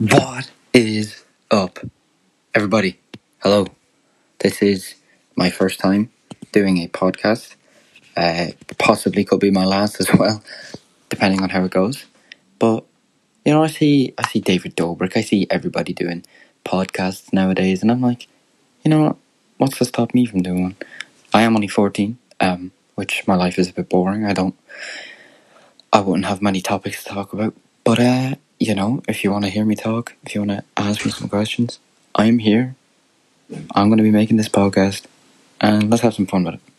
What is up, everybody? Hello. This is my first time doing a podcast. Uh, possibly could be my last as well, depending on how it goes. But you know, I see I see David Dobrik. I see everybody doing podcasts nowadays, and I'm like, you know what? What's to stop me from doing one? I am only fourteen, um, which my life is a bit boring. I don't, I wouldn't have many topics to talk about. But uh, you know, if you want to hear me talk, if you want to ask me some questions, I'm here. I'm going to be making this podcast, and let's have some fun with it.